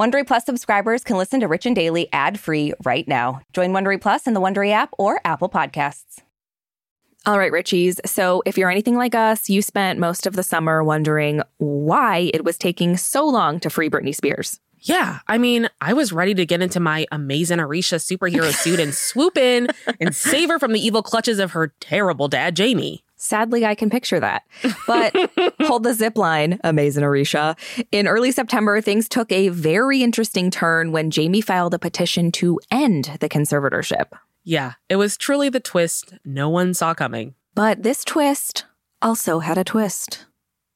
Wondery Plus subscribers can listen to Rich and Daily ad-free right now. Join Wondery Plus in the Wondery app or Apple Podcasts. All right, Richies. So, if you're anything like us, you spent most of the summer wondering why it was taking so long to free Britney Spears. Yeah, I mean, I was ready to get into my amazing Aricia superhero suit and swoop in and save her from the evil clutches of her terrible dad, Jamie. Sadly, I can picture that. But hold the zip line, amazing Aricia. In early September, things took a very interesting turn when Jamie filed a petition to end the conservatorship. Yeah, it was truly the twist no one saw coming. But this twist also had a twist.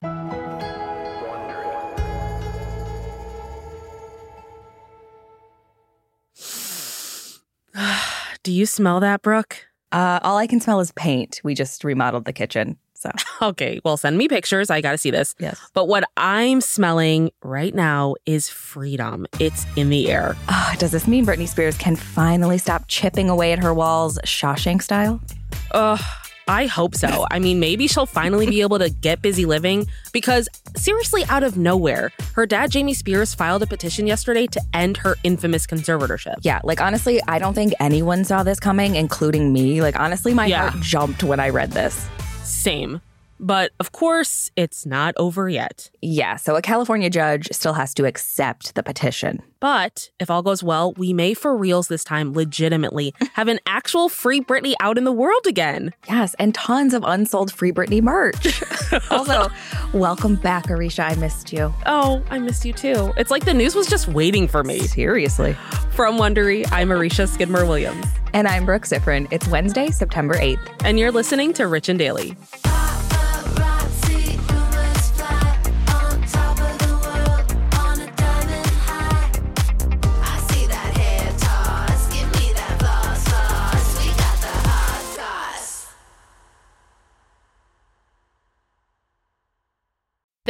Do you smell that, Brooke? Uh, all I can smell is paint. We just remodeled the kitchen. So, Okay, well, send me pictures. I gotta see this. yes. But what I'm smelling right now is freedom. It's in the air. Ah, does this mean Britney Spears can finally stop chipping away at her walls, Shawshank style? Ugh, I hope so. I mean, maybe she'll finally be able to get busy living because, seriously, out of nowhere, her dad, Jamie Spears, filed a petition yesterday to end her infamous conservatorship. Yeah, like honestly, I don't think anyone saw this coming, including me. Like, honestly, my Yeah. heart jumped when I read this. Same. But of course, it's not over yet. Yeah, so a California judge still has to accept the petition. But if all goes well, we may for reals this time legitimately have an actual free Britney out in the world again. Yes, and tons of unsold Free Britney merch. also, welcome back, Aricia. I missed you. Oh, I missed you too. It's like the news was just waiting for me. Seriously. From Wondery, I'm Marisha Skidmore Williams, And I'm Brooke Siffrinn. It's Wednesday, September 8th. and you're listening to Rich and Daily.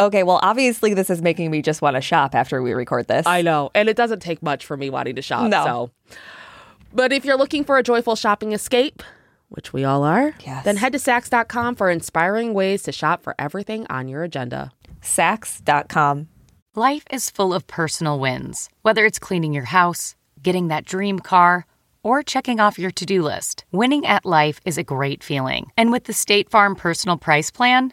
Okay, well, obviously, this is making me just want to shop after we record this. I know, and it doesn't take much for me wanting to shop. No. So, but if you're looking for a joyful shopping escape, which we all are, Yes. then head to Saks.com for inspiring ways to shop for everything on your agenda. Saks.com. Life is full of personal wins, whether it's cleaning your house, getting that dream car, or checking off your to do list. Winning at life is a great feeling. And with the State Farm Personal Price Plan,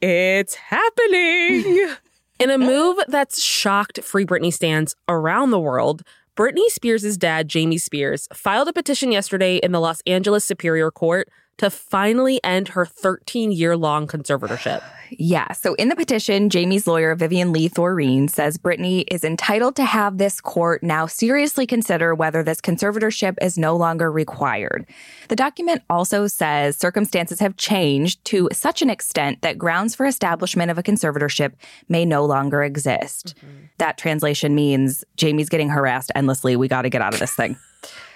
It's happening. In a move that's shocked Free Britney stands around the world, Britney Spears' dad, Jamie Spears, filed a petition yesterday in the Los Angeles Superior Court to finally end her 13 year long conservatorship. Yeah. So in the petition, Jamie's lawyer, Vivian Lee Thoreen, says Britney is entitled to have this court now seriously consider whether this conservatorship is no longer required. The document also says circumstances have changed to such an extent that grounds for establishment of a conservatorship may no longer exist. Mm-hmm. That translation means Jamie's getting harassed endlessly. We got to get out of this thing.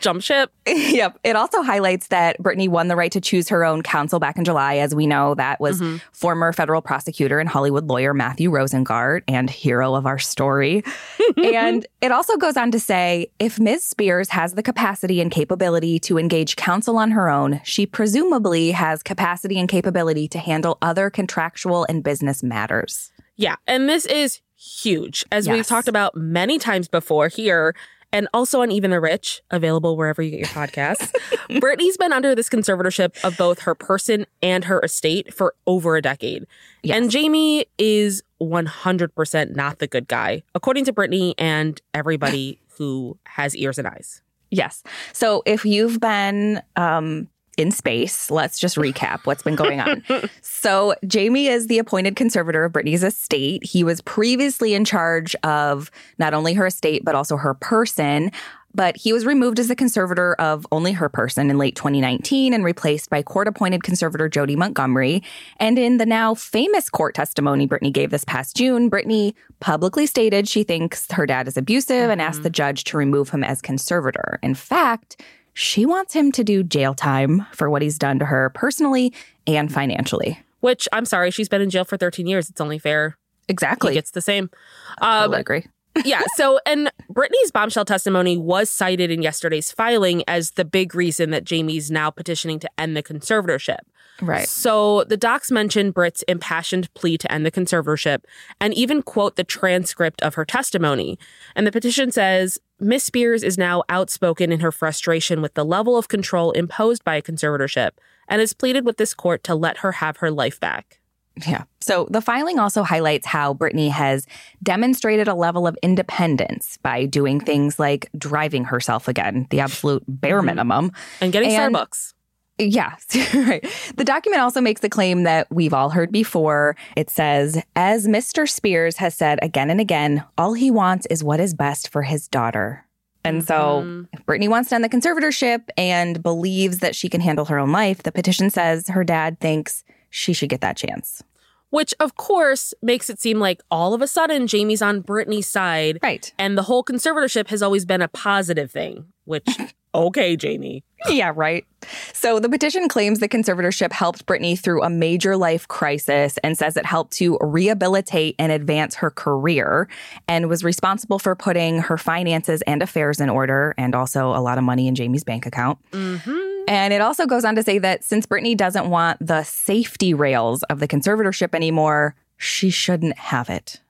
Jump ship. yep. It also highlights that Britney won the right to choose her own counsel back in July. As we know, that was mm-hmm. former federal prosecutor and Hollywood lawyer Matthew Rosengart and hero of our story. and it also goes on to say if Ms. Spears has the capacity and capability to engage counsel on her own, she presumably has capacity and capability to handle other contractual and business matters. Yeah. And this is huge, as we've talked about many times before here. And also on Even the Rich, available wherever you get your podcasts. Britney's been under this conservatorship of both her person and her estate for over a decade. And Jamie is 100% not the good guy, according to Britney and everybody who has ears and eyes. Yes. So if you've been um, in space, let's just recap what's been going on. so Jamie is the appointed conservator of Britney's estate. He was previously in charge of not only her estate, but also her person. But he was removed as the conservator of only her person in late 2019 and replaced by court appointed conservator Jody Montgomery. And in the now famous court testimony Britney gave this past June, Britney publicly stated she thinks her dad is abusive and asked mm-hmm. the judge to remove him as conservator. In fact, she wants him to do jail time for what he's done to her personally and financially. Which I'm sorry, she's been in jail for 13 years. It's only fair. Exactly. It's the same. I Um, would agree. yeah. So, and Britney's bombshell testimony was cited in yesterday's filing as the big reason that Jamie's now petitioning to end the conservatorship. Right. So the docs mention Britt's impassioned plea to end the conservatorship and even quote the transcript of her testimony. And the petition says Miss Spears is now outspoken in her frustration with the level of control imposed by a conservatorship and has pleaded with this court to let her have her life back. Yeah. So the filing also highlights how Britney has demonstrated a level of independence by doing things like driving herself again, the absolute bare mm-hmm. minimum. And getting And- Starbucks. Yeah, right. The document also makes the claim that we've all heard before. It says, as Mr. Spears has said again and again, all he wants is what is best for his daughter. And so, mm-hmm. if Britney wants to end the conservatorship and believes that she can handle her own life, the petition says her dad thinks she should get that chance. Which, of course, makes it seem like all of a sudden Jamie's on Britney's side. Right. And the whole conservatorship has always been a positive thing, which, okay, Jamie. Yeah, right. So the petition claims the conservatorship helped Britney through a major life crisis and says it helped to rehabilitate and advance her career and was responsible for putting her finances and affairs in order and also a lot of money in Jamie's bank account. Mm-hmm. And it also goes on to say that since Britney doesn't want the safety rails of the conservatorship anymore, she shouldn't have it.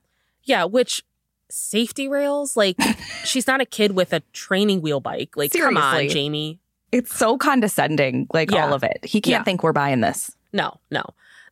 Yeah, which safety rails? Like, she's not a kid with a training wheel bike. Like, come on, Jamie. It's so condescending, like Yeah. all of it. He can't Yeah. think we're buying this. No, no.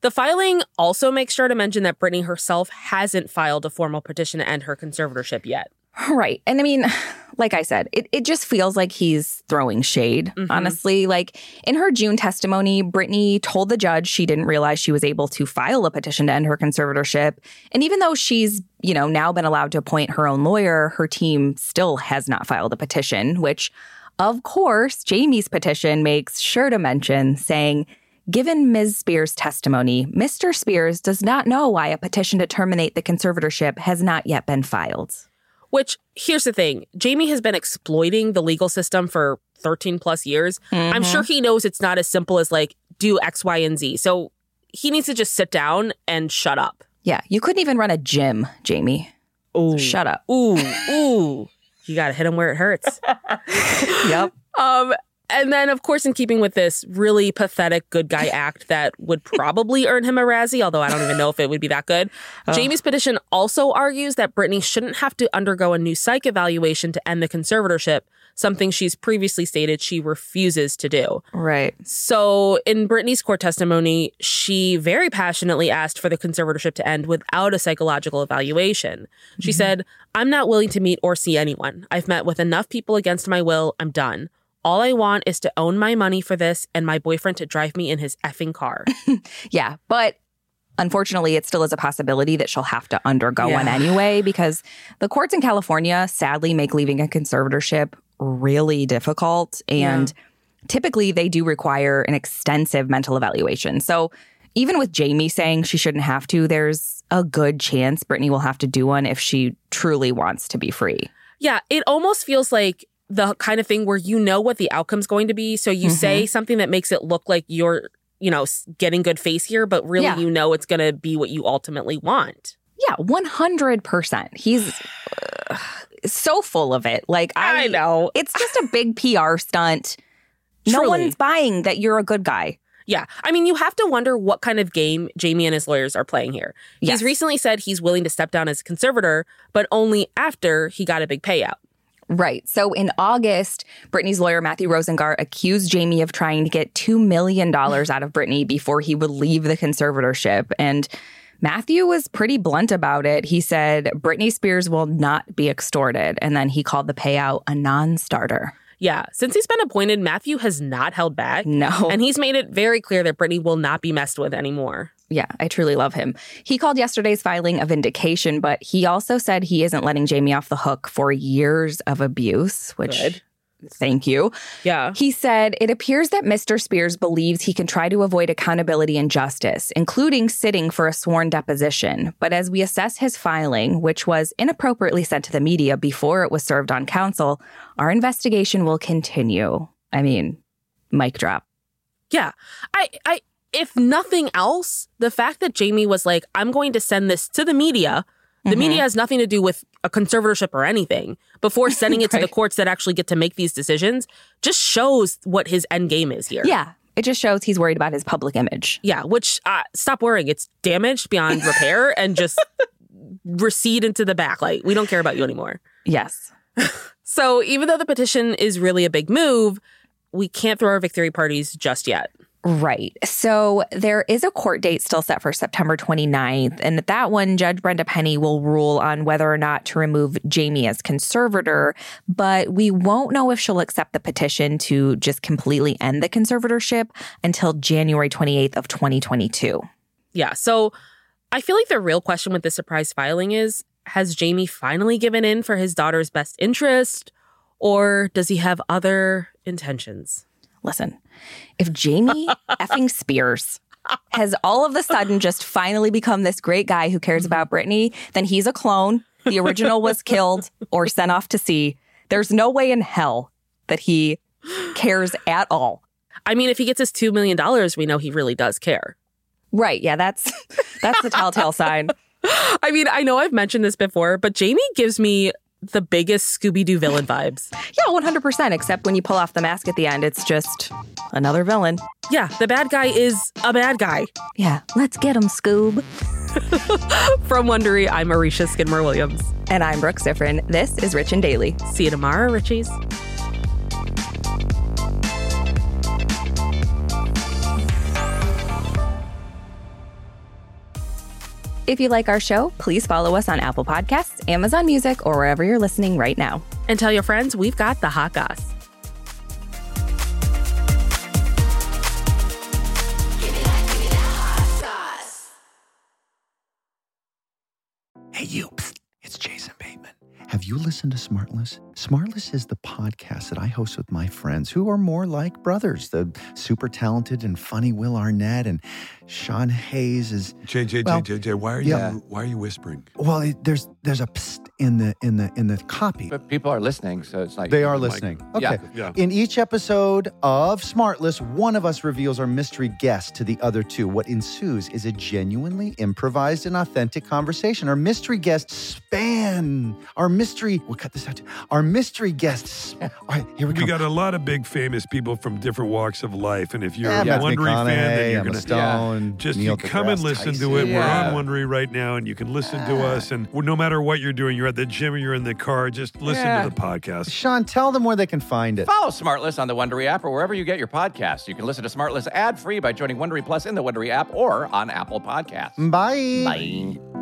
The filing also makes sure to mention that Britney herself hasn't filed a formal petition to end her conservatorship yet. Right. And I mean, like I said, it, it just feels like he's throwing shade, mm-hmm. honestly. Like in her June testimony, Britney told the judge she didn't realize she was able to file a petition to end her conservatorship. And even though she's, you know, now been allowed to appoint her own lawyer, her team still has not filed a petition, which, of course, Jamie's petition makes sure to mention, saying, Given Ms. Spears' testimony, Mr. Spears does not know why a petition to terminate the conservatorship has not yet been filed. Which, here's the thing Jamie has been exploiting the legal system for 13 plus years. I'm sure mm-hmm. he knows it's not as simple as like, do X, Y, and Z. So he needs to just sit down and shut up. Yeah, you couldn't even run a gym, Jamie. Ooh. Shut up. Ooh, ooh. You got to hit him where it hurts. Yep. Um, and then, of course, in keeping with this really pathetic good guy act that would probably earn him a Razzie, although I don't even know if it would be that good, Jamie's petition also argues that Britney shouldn't have to undergo a new psych evaluation to end the conservatorship, something she's previously stated she refuses to do. Right. So, in Britney's court testimony, she very passionately asked for the conservatorship to end without a psychological evaluation. She mm-hmm. said, I'm not willing to meet or see anyone. I've met with enough people against my will. I'm done. All I want is to own my money for this and my boyfriend to drive me in his effing car. Yeah, but unfortunately, it still is a possibility that she'll have to undergo one anyway because the courts in California sadly make leaving a conservatorship really difficult. And typically, they do require an extensive mental evaluation. So even with Jamie saying she shouldn't have to, there's a good chance Britney will have to do one if she truly wants to be free. yeah, it almost feels like the kind of thing where you know what the outcome's going to be. So you Mm-hmm. say something that makes it look like you're, you know, getting good face here, but really Yeah. you know it's going to be what you ultimately want. Yeah, 100%. He's uh, so full of it. Like, I, I know. It's just a big PR stunt. No one's buying that you're a good guy. Yeah. I mean, you have to wonder what kind of game Jamie and his lawyers are playing here. Yes. He's recently said he's willing to step down as conservator, but only after he got a big payout. Right. So in August, Britney's lawyer, Matthew Rosengart, accused Jamie of trying to get $2 million out of Britney before he would leave the conservatorship. And Matthew was pretty blunt about it. He said Britney Spears will not be extorted. And then he called the payout a non starter. Yeah. Since he's been appointed, Matthew has not held back. No. And he's made it very clear that Britney will not be messed with anymore. Yeah, I truly love him. He called yesterday's filing a vindication, but he also said he isn't letting Jamie off the hook for years of abuse, which Good. Thank you. Yeah. He said it appears that Mr. Spears believes he can try to avoid accountability and justice, including sitting for a sworn deposition. But as we assess his filing, which was inappropriately sent to the media before it was served on counsel, our investigation will continue. I mean, mic drop. Yeah. I I if nothing else, the fact that Jamie was like, I'm going to send this to the media. The Mhm. media has nothing to do with a conservatorship or anything before sending it to the courts that actually get to make these decisions just shows what his end game is here. Yeah, it just shows he's worried about his public image. Yeah, which uh, stop worrying. It's damaged beyond repair and just recede into the back. Like, we don't care about you anymore. Yes. So, even though the petition is really a big move, we can't throw our victory parties just yet. Right. So there is a court date still set for September 29th. And at that one, Judge Brenda Penny will rule on whether or not to remove Jamie as conservator. But we won't know if she'll accept the petition to just completely end the conservatorship until January 28th of 2022. Yeah. So, I feel like the real question with this surprise filing is Has Jamie finally given in for his daughter's best interest, or does he have other intentions? Listen, if Jamie effing Spears has all of a sudden just finally become this great guy who cares about mm-hmm. Britney, then he's a clone. The original was killed or sent off to sea. There's no way in hell that he cares at all. I mean, if he gets his $2 million, we know he really does care. Right. Yeah, that's that's the telltale sign. I mean, I know I've mentioned this before, but Jamie gives me the biggest Scooby Doo villain vibes. Yeah, 100%. Except when you pull off the mask at the end, it's just another villain. Yeah, the bad guy is a bad guy. Yeah, let's get him, Scoob. From Wondery, I'm Marisha Skidmore Williams. And I'm Brooke Siffrinn. This is Rich and Daily. See you tomorrow, Richies. If you like our show, please follow us on Apple Podcasts, Amazon Music, or wherever you're listening right now. And tell your friends we've got the hot goss. Hey, you. Psst. It's Jason Bateman. Have you listened to Smartless? Smartless is the podcast that I host with my friends who are more like brothers. The super talented and funny Will Arnett and Sean Hayes is JJ, Well, JJ, why are you yeah. why are you whispering? well. It, there's there's a psst in the in the in the copy. But people are listening, so it's like They are listening. Yeah. Okay. Yeah. yeah. In each episode of Smartless, one of us reveals our mystery guest to the other two. What ensues is a genuinely improvised and authentic conversation. Our mystery guests span our mystery. We'll cut this out. Our mystery guests. All right, here we go. We got a lot of big famous people from different walks of life, and if you're yeah, a Matthew Wondery fan, then you're Emma gonna Stone, just Neil you come and deGrasse listen to it. Yeah. We're on Wondery right now, and you can listen to us. And no matter what you're doing, you're at the gym or you're in the car, just listen Yeah. to the podcast. Sean, tell them where they can find it. Follow Smartless on the Wondery app or wherever you get your podcasts. You can listen to Smartless ad free by joining Wondery Plus in the Wondery app or on Apple Podcasts. Bye. Bye.